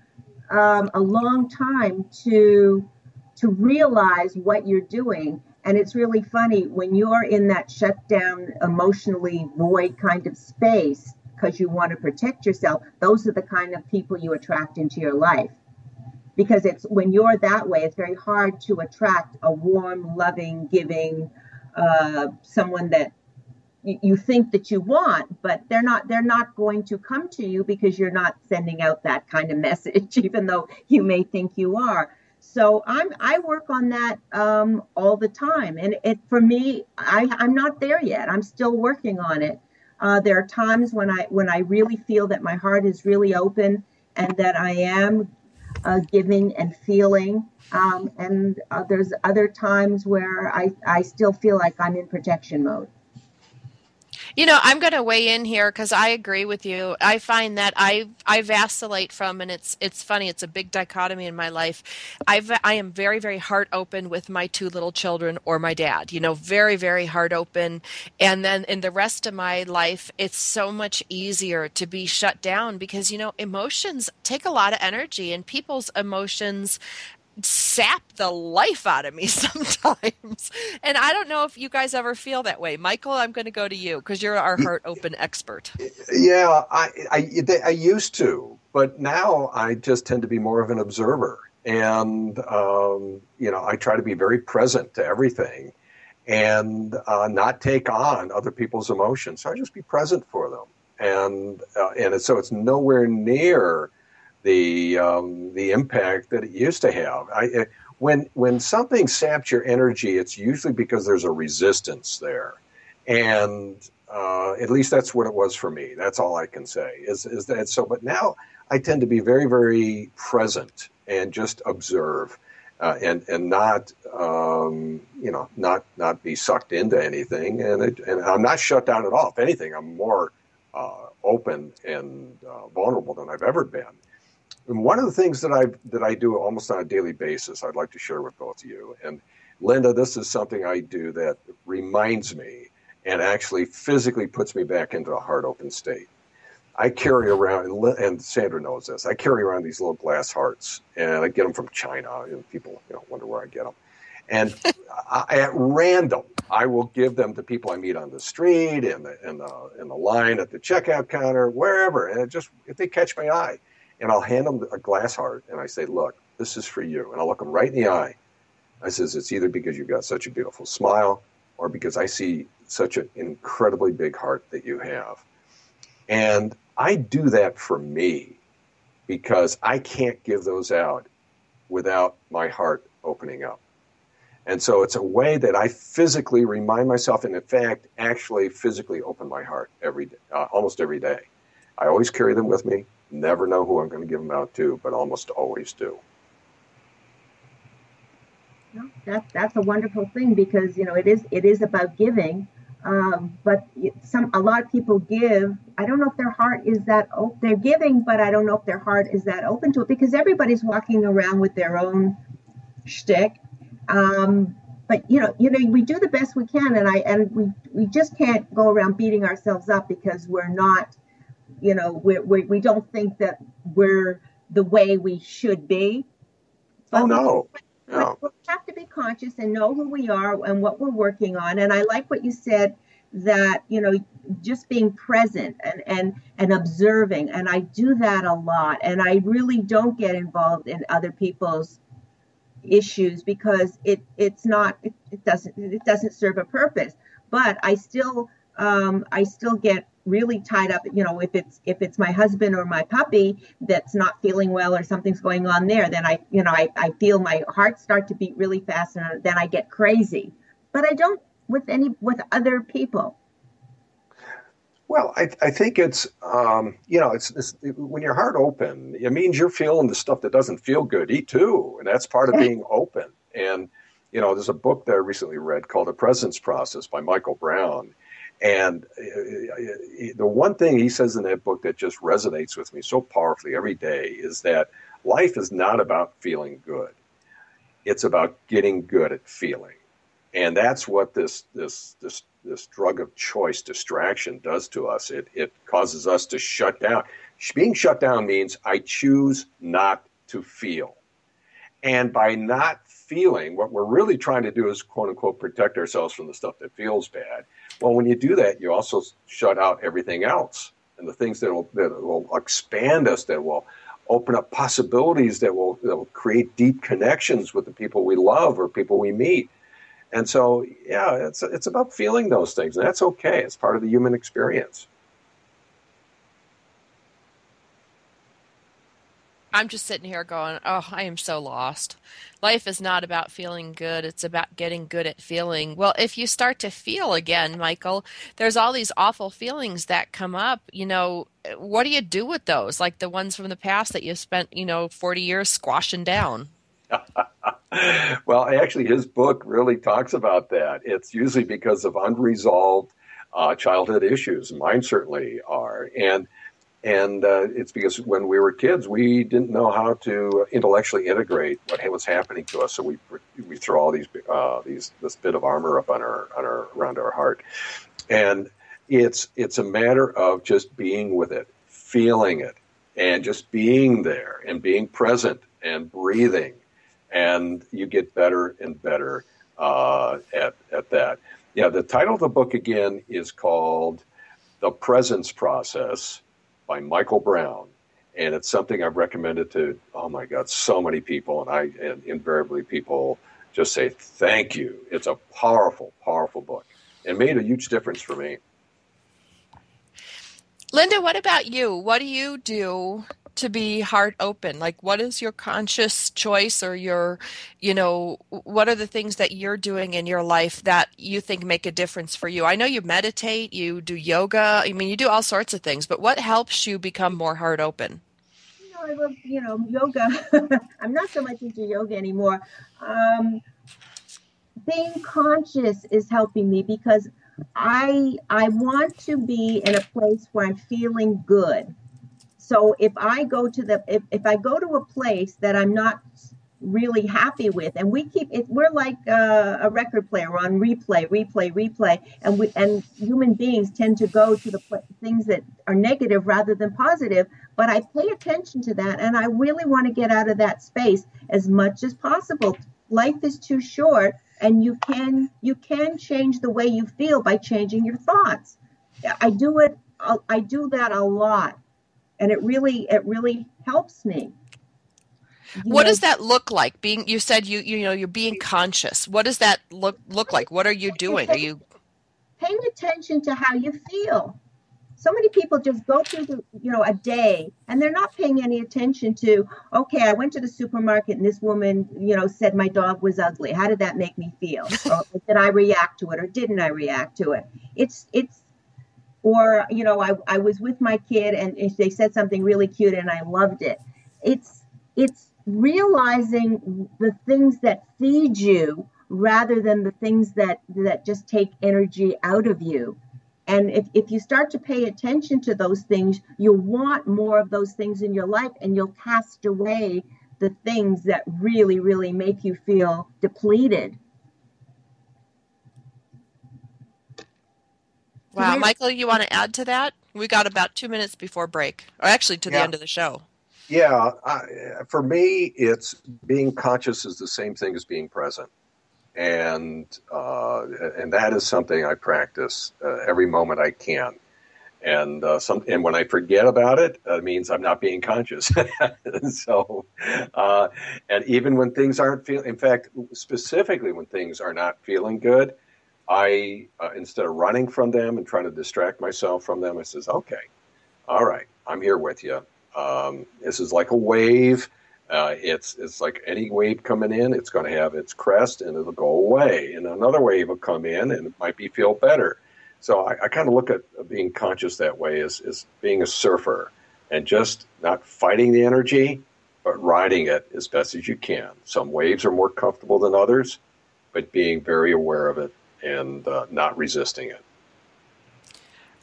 um, a long time to to realize what you're doing and it's really funny when you're in that shut down emotionally void kind of space because you want to protect yourself those are the kind of people you attract into your life because it's when you're that way it's very hard to attract a warm loving giving uh, someone that you think that you want but they're not they're not going to come to you because you're not sending out that kind of message even though you may think you are. So i'm i work on that um, all the time. And it for me i i'm not there yet. I'm still working on it. Uh, there are times when i when i really feel that my heart is really open and that i am uh, giving and feeling um, and uh, there's other times where I, I still feel like i'm in protection mode You know, I'm going to weigh in here because I agree with you. I find that I I vacillate from, and it's it's funny. It's a big dichotomy in my life. I I am very very heart open with my two little children or my dad. You know, very very heart open, and then in the rest of my life, it's so much easier to be shut down because you know emotions take a lot of energy, and people's emotions sap the life out of me sometimes. And I don't know if you guys ever feel that way. Michael, I'm going to go to you because you're our heart open expert. Yeah, I, I, I used to, but now I just tend to be more of an observer. And, um, you know, I try to be very present to everything and uh, not take on other people's emotions. So I just be present for them. And, uh, and so it's nowhere near the, um, the impact that it used to have. I, uh, when, when something saps your energy, it's usually because there's a resistance there. And uh, at least that's what it was for me. That's all I can say. Is is that so? But now I tend to be very, very present and just observe. Uh, and and not um, you know not not be sucked into anything and it, and I'm not shut down at all. If anything, I'm more uh, open and uh, vulnerable than I've ever been. And one of the things that I that I do almost on a daily basis, I'd like to share with both of you. And Linda, this is something I do that reminds me and actually physically puts me back into a heart open state. I carry around, and Sandra knows this. I carry around these little glass hearts, and I get them from China. And people, you know, wonder where I get them. And I, at random, I will give them to people I meet on the street, in the in the in the line at the checkout counter, wherever. And just if they catch my eye, and I'll hand them a glass heart, and I say, "Look, this is for you." And I'll look them right in the eye. I says, "It's either because you've got such a beautiful smile, or because I see such an incredibly big heart that you have." And I do that for me because I can't give those out without my heart opening up. And so it's a way that I physically remind myself, and in fact, actually physically open my heart every day, uh, almost every day. I always carry them with me. Never know who I'm going to give them out to, but almost always do. No, that's that's a wonderful thing because you know it is it is about giving, um, but some a lot of people give. I don't know if their heart is that op- they're giving, but I don't know if their heart is that open to it because everybody's walking around with their own shtick. Um, but you know, you know, we do the best we can, and I and we we just can't go around beating ourselves up because we're not, you know, we we we don't think that we're the way we should be. Oh no, But we have to be conscious and know who we are and what we're working on. And I like what you said that you know just being present and and and observing. And I do that a lot. And I really don't get involved in other people's issues because it it's not it, it doesn't it doesn't serve a purpose. But I still um, I still get really tied up you know if it's if it's my husband or my puppy that's not feeling well or something's going on there then i you know i, I feel my heart start to beat really fast and then i get crazy but i don't with any with other people Well, I, I think it's um, you know it's, it's when your heart open, it means you're feeling the stuff that doesn't feel good. Eat too, and that's part of being open. And you know, there's a book that I recently read called The Presence Process by Michael Brown. And uh, the one thing he says in that book that just resonates with me so powerfully every day is that life is not about feeling good. It's about getting good at feeling. And that's what this this this this drug of choice distraction does to us. It it causes us to shut down. Being shut down means I choose not to feel. And by not feeling, what we're really trying to do is quote unquote protect ourselves from the stuff that feels bad. Well, when you do that, you also shut out everything else and the things that will that will expand us, that will open up possibilities, that will that will create deep connections with the people we love or people we meet. And so, yeah, it's it's about feeling those things, and that's okay. It's part of the human experience. I'm just sitting here going, oh, I am so lost. Life is not about feeling good. It's about getting good at feeling. Well, if you start to feel again, Michael, there's all these awful feelings that come up. You know, what do you do with those? Like the ones from the past that you spent, you know, 40 years squashing down. well, actually, his book really talks about that. It's usually because of unresolved uh, childhood issues. Mine certainly are, and and uh, it's because when we were kids, we didn't know how to intellectually integrate what was happening to us. So we we throw all these uh, these this bit of armor up on our on our around our heart, and it's it's a matter of just being with it, feeling it, and just being there and being present and breathing and you get better and better uh, at, at that. Yeah, the title of the book again is called The Presence Process by Michael Brown. And it's something I've recommended to, oh my God, so many people. And I, and invariably people just say, thank you. It's a powerful, powerful book and made a huge difference for me. Linda, what about you? What do you do to be heart open? Like, what is your conscious choice or your, you know, what are the things that you're doing in your life that you think make a difference for you? I know you meditate, you do yoga, I mean, you do all sorts of things, but what helps you become more heart open? You know, I love, you know, yoga. I'm not so much into yoga anymore. Um, being conscious is helping me because I I want to be in a place where I'm feeling good. So if I go to the if, if I go to a place that I'm not really happy with and we keep it we're like uh, a record player we're on replay replay replay and we and human beings tend to go to the pl- things that are negative rather than positive but i pay attention to that and i really want to get out of that space as much as possible. Life is too short and you can you can change the way you feel by changing your thoughts. I do it i do that a lot and it really it really helps me You What know, does that look like? Being you said you you know you're being conscious. What does that look look like? What are you doing? Are you paying attention to how you feel. So many people just go through the, you know, a day and they're not paying any attention to, okay, I went to the supermarket and this woman, you know, said my dog was ugly. How did that make me feel? or did I react to it or didn't I react to it? It's, it's, or, you know, I, I was with my kid and they said something really cute and I loved it. It's, it's realizing the things that feed you rather than the things that that just take energy out of you and if, if you start to pay attention to those things you'll want more of those things in your life and you'll cast away the things that really really make you feel depleted Wow, we- Michael, you want to add to that? We got about 2 minutes before break. Or actually to the Yeah. end of the show. Yeah, I, for me, it's being conscious is the same thing as being present, and uh, and that is something I practice uh, every moment I can. And uh, some and when I forget about it, it means I'm not being conscious. so, uh, and even when things aren't feeling, in fact, specifically when things are not feeling good, I uh, instead of running from them and trying to distract myself from them, I says, okay, all right, I'm here with you. Um, this is like a wave. Uh, it's it's like any wave coming in. It's going to have its crest and it'll go away, and another wave will come in and it might be feel better. So I, I kind of look at being conscious that way as, as being a surfer and just not fighting the energy, but riding it as best as you can. Some waves are more comfortable than others, but being very aware of it and uh, not resisting it.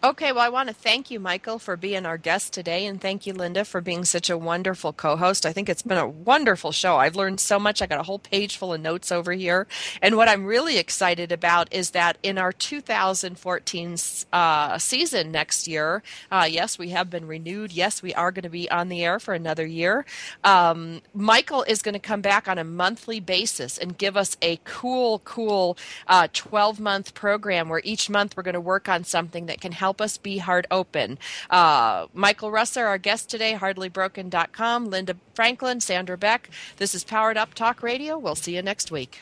Okay, well, I want to thank you, Michael, for being our guest today, and thank you, Linda, for being such a wonderful co host. I think it's been a wonderful show. I've learned so much. I got a whole page full of notes over here. And what I'm really excited about is that in our 2014 uh, season next year, uh, yes, we have been renewed. Yes, we are going to be on the air for another year. Um, Michael is going to come back on a monthly basis and give us a cool, cool 12 month program where each month we're going to work on something that can help us be heart open. Uh, Michael Russer, our guest today, hardlybroken.com, Linda Franklin, Sandra Beck. This is Powered Up Talk Radio. We'll see you next week.